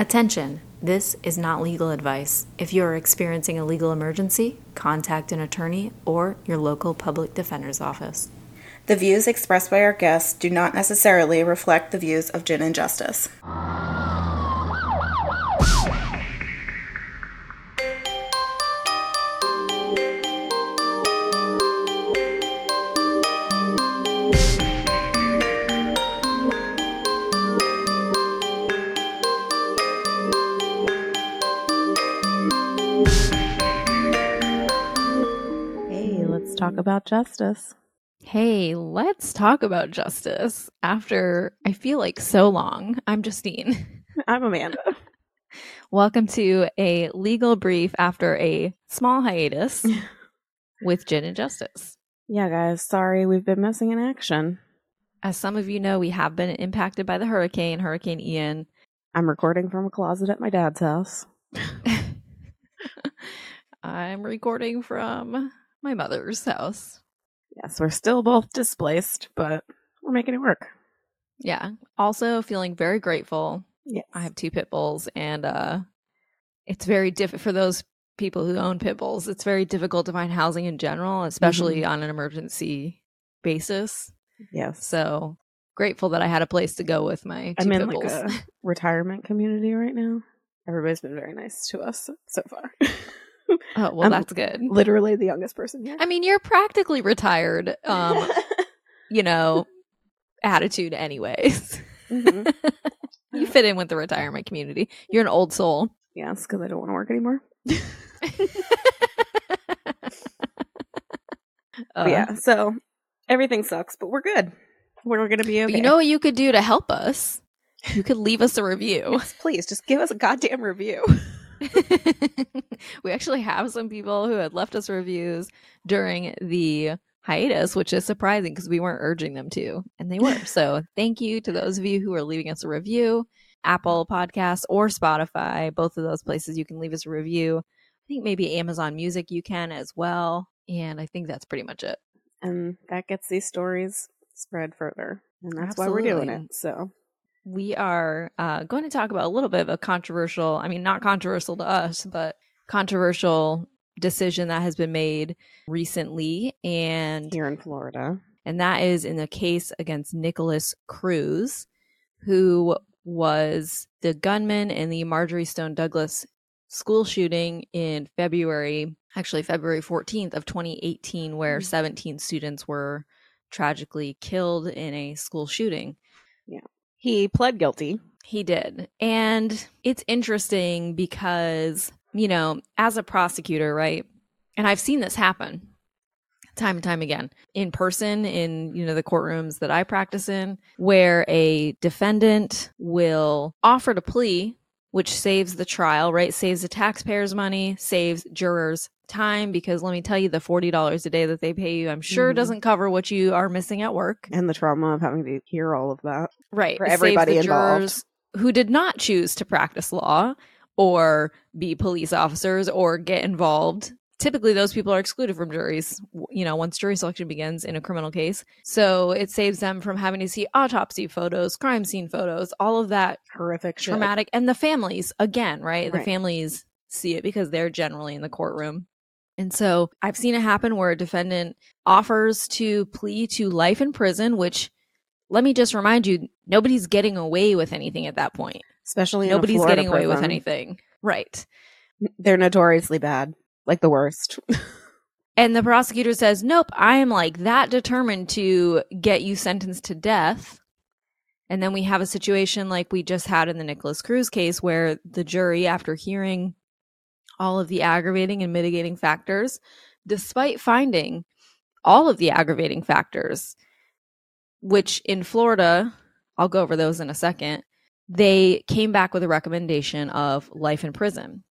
Attention! This is not legal advice. If you are experiencing a legal emergency, contact an attorney or your local public defender's office. The views expressed by our guests do not necessarily reflect the views of Gin and Justice. About justice. Hey, let's talk about justice after I feel like so long. I'm Justine. I'm Amanda. Welcome to a legal brief after a small hiatus with Gin and Justice. Yeah, guys, sorry we've been missing in action. As some of you know, we have been impacted by the hurricane, Hurricane Ian. I'm recording from a closet at my dad's house. I'm recording from my mother's house. Yes, we're still both displaced, but we're making it work. Yeah. Also feeling very grateful. Yes. I have two pit bulls and uh it's very difficult for those people who own pit bulls. It's very difficult to find housing in general, especially on an emergency basis. Yes. So grateful that I had a place to go with my 2 I'm in like a retirement community right now. Everybody's been very nice to us so far. oh, well I'm that's good. Literally the youngest person here. I mean, you're practically retired. Um, you know, attitude anyways. Mhm. you fit in with the retirement community. You're an old soul. Yes, because I don't want to work anymore. Uh, yeah, so everything sucks, but we're good. We're gonna be But okay. you know what you could do to help us? You could leave us a review. Yes, please just give us a goddamn review. we actually have some people who had left us reviews during the hiatus, which is surprising because we weren't urging them to, and they were. So thank you to those of you who are leaving us a review. Apple Podcasts or Spotify, both of those places you can leave us a review. I think maybe Amazon Music you can as well. And I think that's pretty much it. and that gets these stories spread further, and that's why we're doing it. So we are uh, going to talk about a little bit of a controversial, I mean, not controversial to us, but controversial decision that has been made recently. And, here in Florida, and that is in the case against Nikolas Cruz, who was the gunman in the Marjory Stone Douglas school shooting in February, actually February 14th of 2018, where Mhm. 17 students were tragically killed in a school shooting. He pled guilty. He did. And it's interesting because, you know, as a prosecutor, right? And I've seen this happen time and time again in person in, you know, the courtrooms that I practice in, where a defendant will offer to plea, which saves the trial, right? Saves the taxpayers' money, saves jurors' time, because let me tell you, the $40 a day that they pay you, I'm sure Mhm. doesn't cover what you are missing at work. And the trauma of having to hear all of that. right for everybody the involved. jurors who did not choose to practice law or be police officers or get involved typically those people are excluded from juries you know once jury selection begins in a criminal case. So it saves them from having to see autopsy photos crime scene photos all of that Horrific shit. traumatic and the families again right? the families see it because they're generally in the courtroom. And so i've seen it happen where a defendant offers to plea to life in prison which let me just remind you nobody's getting away with anything at that point. Especially nobody's getting away with anything. Right. They're notoriously bad, like the worst. and the prosecutor says nope i am like that determined to get you sentenced to death and then we have a situation like we just had in the Nikolas Cruz case where the jury after hearing all of the aggravating and mitigating factors despite finding all of the aggravating factors which in Florida I'll go over those in a second they came back with a recommendation of life in prison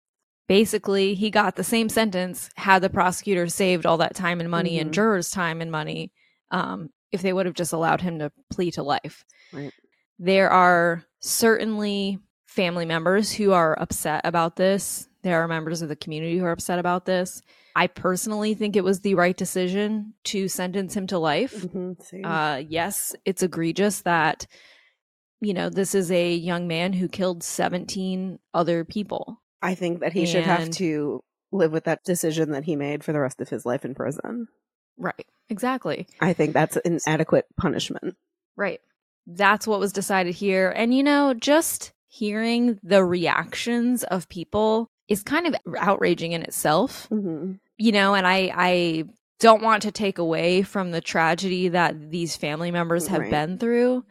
basically he got the same sentence had the prosecutor saved all that time and money and Mhm. jurors time and money um, if they would have just allowed him to plea to life Right. there are certainly family members who are upset about this there are members of the community who are upset about this i personally think it was the right decision to sentence him to life Mhm, uh, yes, it's egregious that you know, this is a young man who killed 17 other people. I think that he should have to live with that decision that he made for the rest of his life in prison. Right. Exactly. I think that's an adequate punishment. Right. That's what was decided here. And, you know, just hearing the reactions of people is kind of outraging in itself. Mm-hmm. you know, and I I don't want to take away from the tragedy that these family members have Right. been through,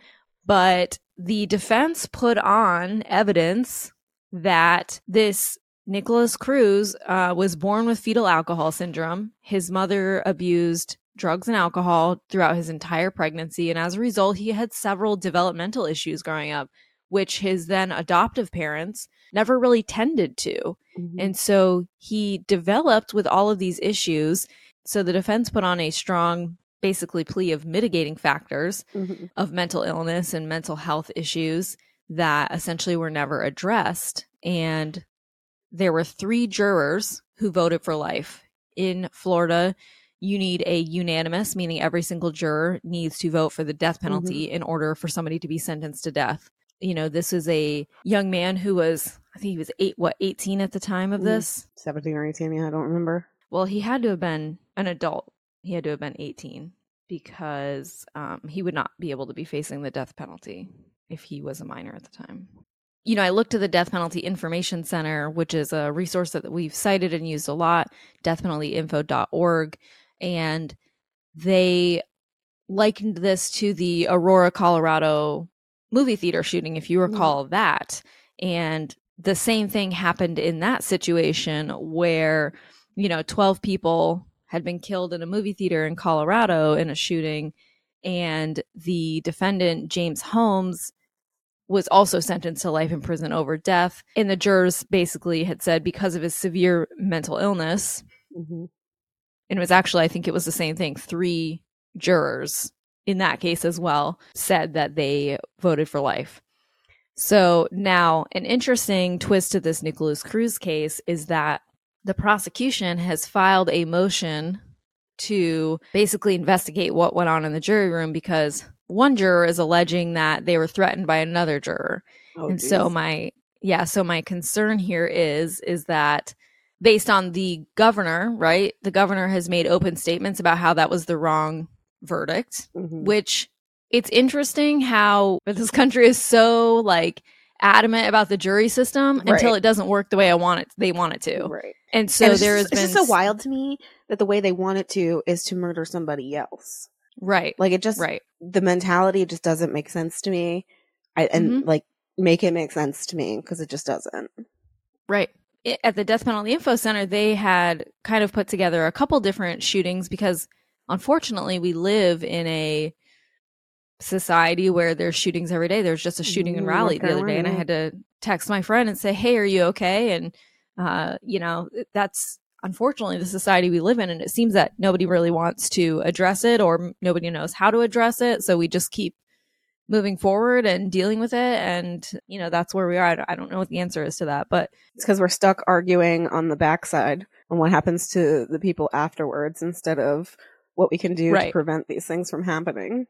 but the defense put on evidence that this Nikolas Cruz uh, was born with fetal alcohol syndrome. His mother abused drugs and alcohol throughout his entire pregnancy, and as a result, he had several developmental issues growing up, which his then adoptive parents never really tended to. Mm-hmm. And so he developed with all of these issues. So the defense put on a strong, basically, plea of mitigating factors Mm-hmm. of mental illness and mental health issues that essentially were never addressed. And there were three jurors who voted for life. In Florida, you need a unanimous, meaning every single juror needs to vote for the death penalty in order for somebody to be sentenced to death. You know, this is a young man who was, I think he was eight, what, 18 at the time of Mhm. this? 17 or 18, yeah, I don't remember. Well, he had to have been an adult. He had to have been 18 because um, he would not be able to be facing the death penalty if he was a minor at the time. You know, I looked to the Death Penalty Information Center, which is a resource that we've cited and used a lot, deathpenaltyinfo.org, and they likened this to the Aurora, Colorado movie theater shooting, if you mm-hmm. recall that. And the same thing happened in that situation where, you know, 12 people had been killed in a movie theater in Colorado in a shooting. And the defendant, James Holmes, was also sentenced to life in prison over death. And the jurors basically had said because of his severe mental illness, Mm-hmm. and it was actually, I think it was the same thing, three jurors in that case as well said that they voted for life. So now, an interesting twist to this Nikolas Cruz case is that the prosecution has filed a motion to basically investigate what went on in the jury room because one juror is alleging that they were threatened by another juror. Oh, and so my yeah, so my concern here is is that based on the governor, right? The governor has made open statements about how that was the wrong verdict Mhm. which it's interesting how this country is so like adamant about the jury system until it doesn't work the way I want it they want it to. right. And so And there just, has it's been just so wild to me that the way they want it to is to murder somebody else. Right. Like it just Right. the mentality just doesn't make sense to me. I and Mhm. like make it make sense to me because it just doesn't. Right. I- At the Death Penalty Info Center, they had kind of put together a couple different shootings because unfortunately we live in a society where there's shootings every day. There's just a shooting in Raleigh the other day, and I had to text my friend and say, Hey, are you okay? And, uh, you know, that's unfortunately the society we live in. And it seems that nobody really wants to address it or nobody knows how to address it. So we just keep moving forward and dealing with it. And, you know, that's where we are. I don't- know what the answer is to that, but It's because we're stuck arguing on the backside on what happens to the people afterwards instead of what we can do to prevent these things from happening.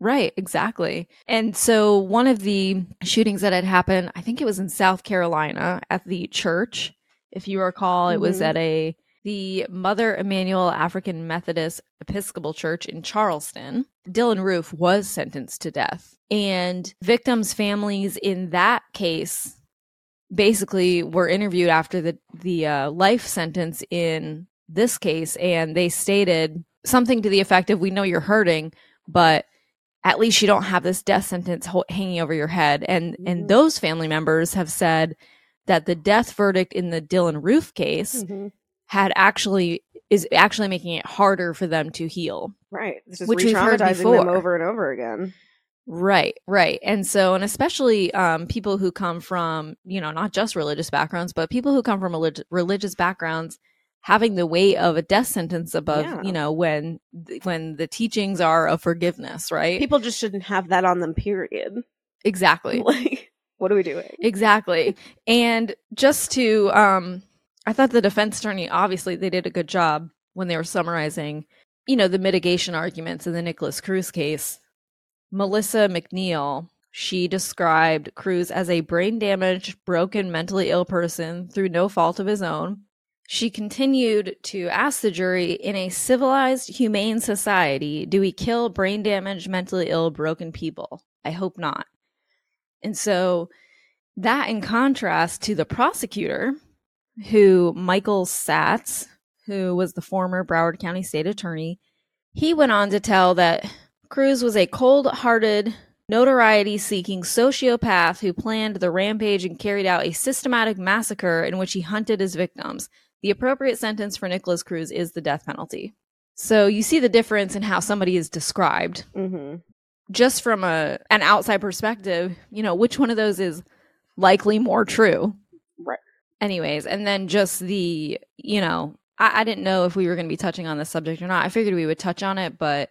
Right, exactly. And so one of the shootings that had happened, I think it was in South Carolina at the church. If you recall, it was Mhm. at a the Mother Emanuel African Methodist Episcopal Church in Charleston. Dylann Roof was sentenced to death. And victims' families in that case basically were interviewed after the the uh, life sentence in this case and they stated something to the effect of we know you're hurting but at least you don't have this death sentence ho- hanging over your head and and those family members have said that the death verdict in the Dylann Roof case Mm-hmm. had actually is actually making it harder for them to heal Right. It's just Which we've heard re-traumatizing them before. over and over again. Right, right. And so, and especially um, people who come from, you know, not just religious backgrounds, but people who come from relig- religious backgrounds having the weight of a death sentence above, Yeah. you know, when when the teachings are of forgiveness, right? People just shouldn't have that on them, period. exactly. Like, what are we doing? Exactly. And just to um I thought the defense attorney obviously they did a good job when they were summarizing, you know, the mitigation arguments in the Nikolas Cruz case. Melisa McNeill she described Cruz as a brain damaged, broken, mentally ill person through no fault of his own. She continued to ask the jury in a civilized, humane society, do we kill brain damaged, mentally ill, broken people? I hope not. And so that in contrast to the prosecutor, who Michael Satz, who was the former Broward County State Attorney, he went on to tell that Cruz was a cold hearted, notoriety seeking sociopath who planned the rampage and carried out a systematic massacre in which he hunted his victims. The appropriate sentence for Nikolas Cruz is the death penalty. So you see the difference in how somebody is described. Mm-hmm. Just from a an outside perspective, you know, which one of those is likely more true? Right. Anyways, and then just the, you know, I, I didn't know if we were going to be touching on this subject or not. I figured we would touch on it, but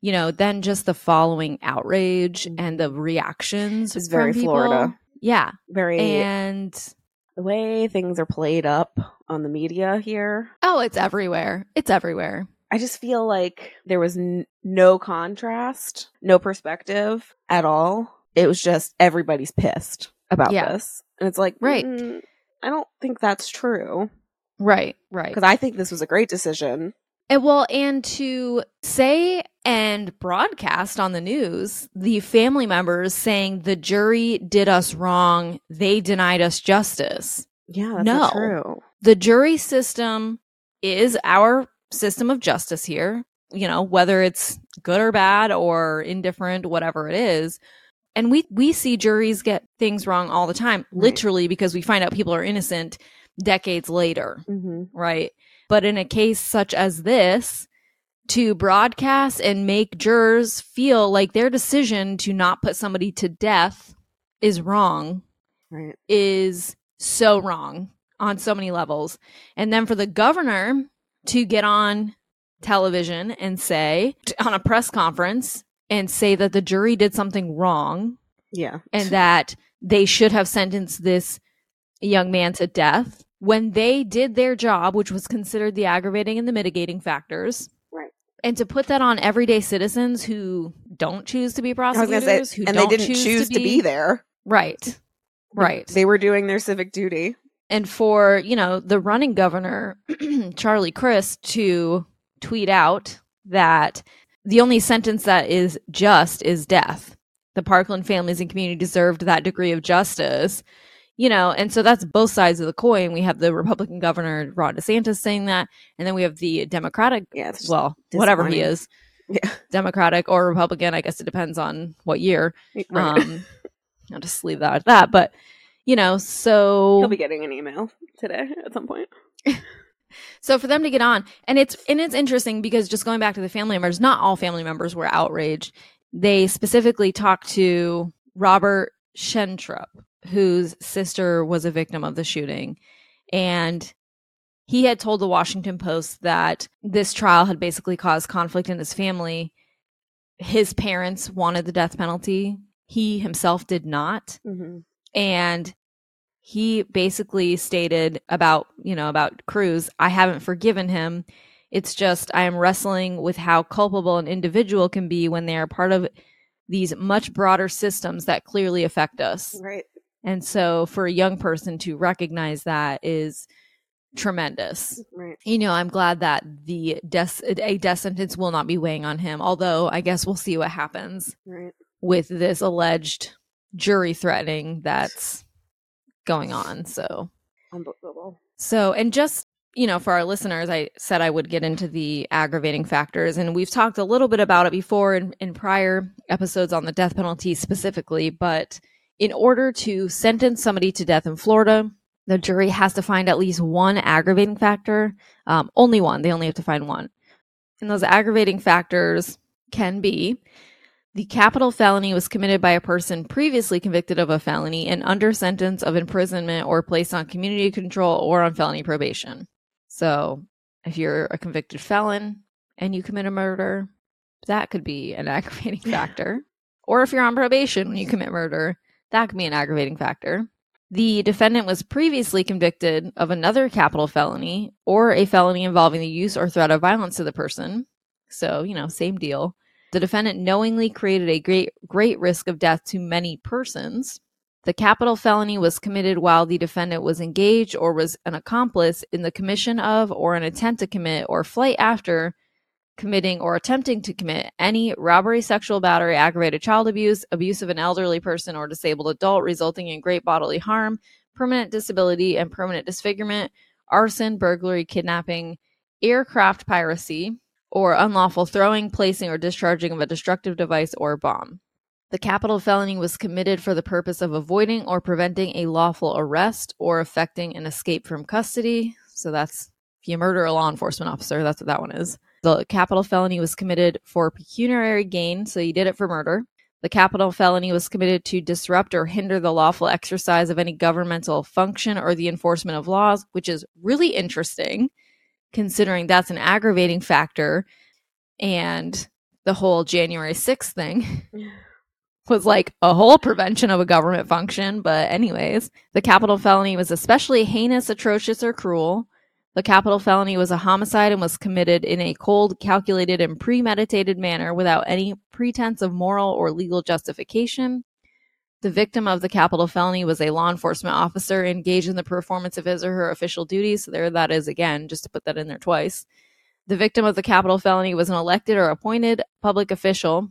you know, then just the following outrage mm. and the reactions. It's very from people. Florida. Yeah. Very And the way things are played up on the media here. oh, it's everywhere. It's everywhere. I just feel like there was n- no contrast, no perspective at all. It was just everybody's pissed about Yeah. this. And it's like, Right. mm, I don't think that's true. Right, right. Because I think this was a great decision. And well, and to say and broadcast on the news the family members saying the jury did us wrong, they denied us justice. Yeah, that's No. true. The jury system is our system of justice here, you know, whether it's good or bad or indifferent, whatever it is. And we we see juries get things wrong all the time, Right. literally because we find out people are innocent decades later Mm-hmm. right? But in a case such as this, to broadcast and make jurors feel like their decision to not put somebody to death is wrong Right. is so wrong on so many levels. And then for the governor to get on television and say on a press conference and say that the jury did something wrong Yeah. and that they should have sentenced this young man to death when they did their job, which was considered the aggravating and the mitigating factors. Right. And to put that on everyday citizens who don't choose to be prosecutors, say, who and they didn't choose, choose to be there. Right. Right. They were doing their civic duty. And for, you know, the running governor, Charlie Crist, to tweet out that the only sentence that is just is death. The Parkland families and community deserved that degree of justice. You know, and so that's both sides of the coin. We have the Republican governor Ron DeSantis saying that, and then we have the Democratic, Yeah. Well, whatever he is, yeah. Democratic or Republican. I guess it depends on what year. Right. Um, I'll just leave that at that. But you know, so He'll be getting an email today at some point. So for them to get on, and it's and it's interesting because just going back to the family members, not all family members were outraged. They specifically talked to Robert Schentrup, whose sister was a victim of the shooting, and he had told the Washington Post that this trial had basically caused conflict in his family. His parents wanted the death penalty. He himself did not Mm-hmm. And he basically stated about you know about cruz i haven't forgiven him it's just i am wrestling with how culpable an individual can be when they are part of these much broader systems that clearly affect us Right. and so for a young person to recognize that is tremendous Right. you know i'm glad that the death a death sentence will not be weighing on him although i guess we'll see what happens Right. with this alleged jury threatening that's going on. So, Unbelievable. so, and just, you know, for our listeners, I said I would get into the aggravating factors, and we've talked a little bit about it before in, in prior episodes on the death penalty specifically. But in order to sentence somebody to death in Florida, the jury has to find at least one aggravating factor. Um, only one. They only have to find one. And those aggravating factors can be the capital felony was committed by a person previously convicted of a felony and under sentence of imprisonment or placed on community control or on felony probation. So, if you're a convicted felon and you commit a murder, that could be an aggravating factor. or if you're on probation when you commit murder, that could be an aggravating factor. The defendant was previously convicted of another capital felony or a felony involving the use or threat of violence to the person. So, you know, same deal The defendant knowingly created a great great risk of death to many persons. The capital felony was committed while the defendant was engaged or was an accomplice in the commission of or an attempt to commit or flight after committing or attempting to commit any robbery, sexual battery, aggravated child abuse, abuse of an elderly person or disabled adult resulting in great bodily harm, permanent disability and permanent disfigurement, arson, burglary, kidnapping, aircraft piracy, or unlawful throwing, placing, or discharging of a destructive device or bomb. The capital felony was committed for the purpose of avoiding or preventing a lawful arrest or effecting an escape from custody. So that's if you murder a law enforcement officer, that's what that one is. The capital felony was committed for pecuniary gain, so you did it for murder. The capital felony was committed to disrupt or hinder the lawful exercise of any governmental function or the enforcement of laws, which is really interesting considering that's an aggravating factor. And the whole January 6th thing was like a whole prevention of a government function. But, anyways, the capital felony was especially heinous, atrocious, or cruel. The capital felony was a homicide and was committed in a cold, calculated, and premeditated manner without any pretense of moral or legal justification. The victim of the capital felony was a law enforcement officer engaged in the performance of his or her official duties. So there that is again, just to put that in there twice. The victim of the capital felony was an elected or appointed public official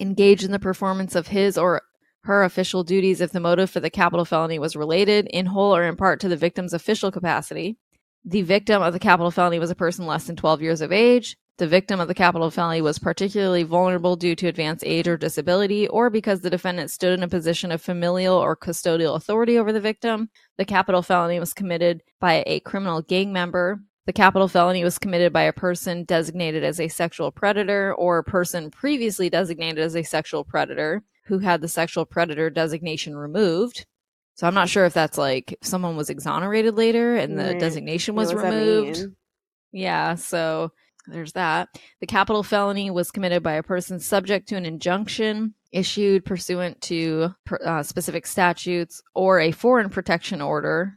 engaged in the performance of his or her official duties if the motive for the capital felony was related in whole or in part to the victim's official capacity. The victim of the capital felony was a person less than 12 years of age. The victim of the capital felony was particularly vulnerable due to advanced age or disability, or because the defendant stood in a position of familial or custodial authority over the victim. The capital felony was committed by a criminal gang member. The capital felony was committed by a person designated as a sexual predator or a person previously designated as a sexual predator who had the sexual predator designation removed. So I'm not sure if that's like if someone was exonerated later and the Right. designation was removed. Yeah, so there's that. The capital felony was committed by a person subject to an injunction issued pursuant to uh, specific statutes or a foreign protection order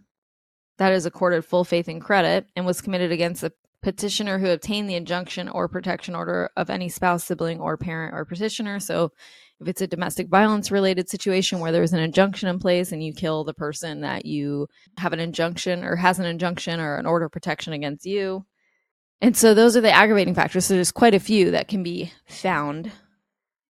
that is accorded full faith and credit and was committed against a petitioner who obtained the injunction or protection order of any spouse, sibling, or parent or petitioner. So if it's a domestic violence related situation where there's an injunction in place and you kill the person that you have an injunction or has an injunction or an order of protection against you. And so those are the aggravating factors. So there's quite a few that can be found.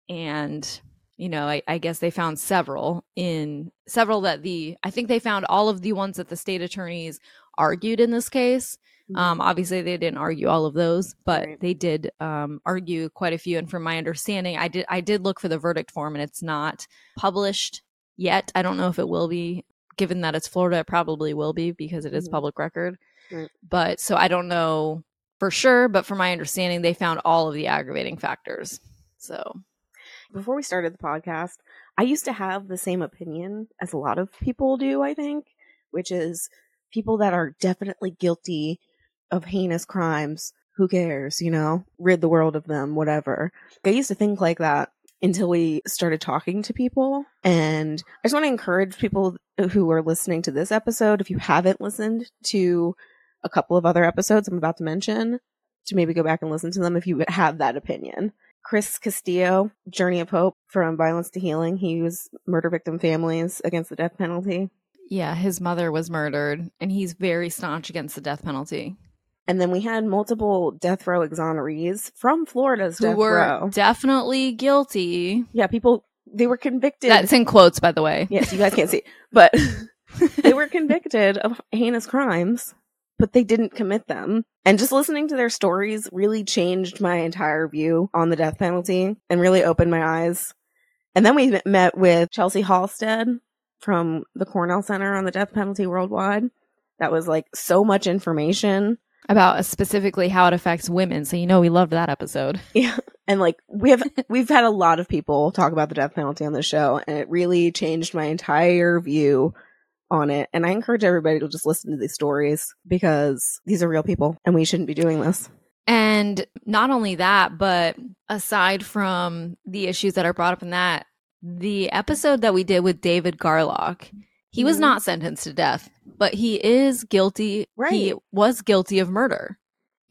And, you know, I, I guess they found several in several that the, I think they found all of the ones that the state attorneys argued in this case. Um, obviously, they didn't argue all of those, but Right. they did um, argue quite a few. And from my understanding, I did I did look for the verdict form, and it's not published yet. I don't know if it will be. Given that it's Florida, it probably will be because it is Mhm. public record. Right. But so I don't know for sure. But from my understanding, they found all of the aggravating factors. So before we started the podcast, I used to have the same opinion as a lot of people do, I think, which is people that are definitely guilty of heinous crimes. Who cares, you know? Rid the world of them, whatever. I used to think like that until we started talking to people. And I just want to encourage people who are listening to this episode, if you haven't listened to a couple of other episodes I'm about to mention, to maybe go back and listen to them if you have that opinion. Chris Castillo, Journey of Hope from Violence to Healing. He was murder victim families against the death penalty. yeah, his mother was murdered, and he's very staunch against the death penalty. And then we had multiple death row exonerees from Florida's Who death were row. definitely guilty. Yeah, people they were convicted. That's in quotes, by the way. yes, you guys can't see, but they were convicted of heinous crimes, but they didn't commit them. And just listening to their stories really changed my entire view on the death penalty and really opened my eyes. And then we met with Chelsea Halstead from the Cornell Center on the Death Penalty Worldwide. That was like so much information. about uh, specifically how it affects women. So you know we loved that episode. Yeah. And like we have we've had a lot of people talk about the death penalty on the show and it really changed my entire view on it. And I encourage everybody to just listen to these stories because these are real people and we shouldn't be doing this. And not only that, but aside from the issues that are brought up in that, the episode that we did with David Garlock, he was Mhm. not sentenced to death, but he is guilty. Right. He was guilty of murder.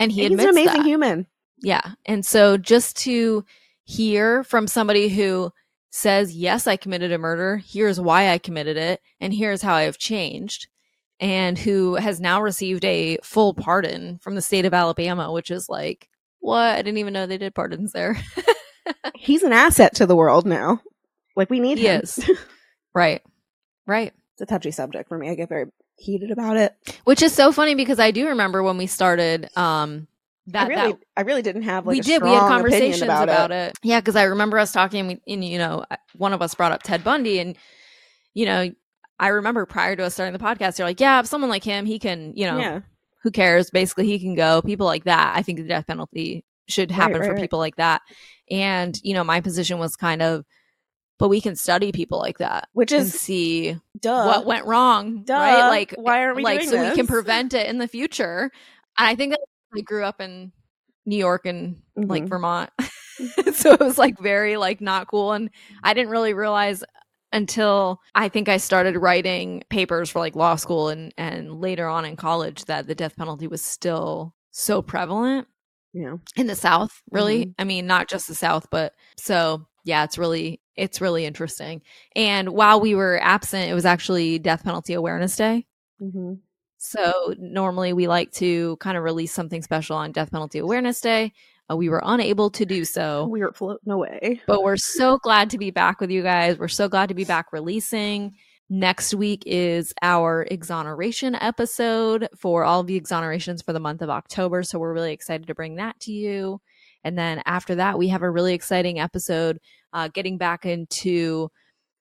And he And he's admits an amazing that. human. Yeah. And so just to hear from somebody who says, Yes, I committed a murder. Here's why I committed it. And here's how I have changed. And who has now received a full pardon from the state of Alabama, which is like, what? I didn't even know they did pardons there. He's an asset to the world now. Like we need he him. is. right. Right. It's a touchy subject for me. I get very heated about it. Which is so funny because I do remember when we started um that, I really, that I really didn't have like we a did we had conversations about, about, it. it. Yeah, because I remember us talking and, we, and you know, one of us brought up Ted Bundy and you know, I remember prior to us starting the podcast, you're like, yeah, if someone like him, he can, you know, Yeah, who cares? Basically, he can go. People like that. I think the death penalty should happen right, for right. people like that. And, you know, my position was kind of, but we can study people like that which and is see duh. what went wrong. Duh. Right? Like, why aren't we like so we can prevent it in the future. And I think that I grew up in New York and like Mhm. Vermont. so it was like very like not cool. And I didn't really realize until I think I started writing papers for like law school and and later on in college that the death penalty was still so prevalent Yeah. in the South, really. Mhm. I mean, not just the South, but so yeah, it's really it's really interesting. And while we were absent, it was actually Death Penalty Awareness Day. Mm-hmm. So normally we like to kind of release something special on Death Penalty Awareness Day. Uh, we were unable to do so. We were floating away. But we're so glad to be back with you guys. We're so glad to be back releasing. Next week is our exoneration episode for all the exonerations for the month of October. So we're really excited to bring that to you. And then after that, we have a really exciting episode uh, getting back into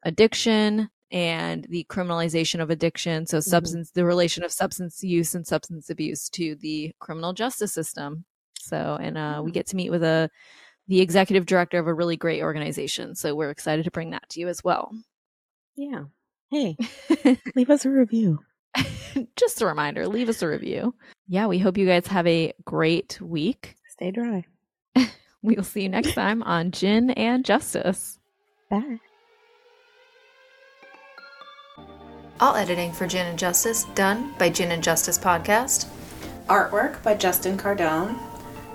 addiction and the criminalization of addiction. So, substance, the relation of substance use and substance abuse to the criminal justice system. So, and uh, we get to meet with a the executive director of a really great organization. So we're excited to bring that to you as well. Yeah. Hey, leave us a review. Just a reminder, leave us a review. Yeah, we hope you guys have a great week. Stay dry. We will see you next time on Gin and Justice. Bye. All editing for Gin and Justice done by Gin and Justice Podcast. Artwork by Justin Cardone.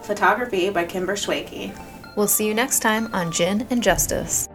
Photography by Kimber Schwakey. We'll see you next time on Gin and Justice.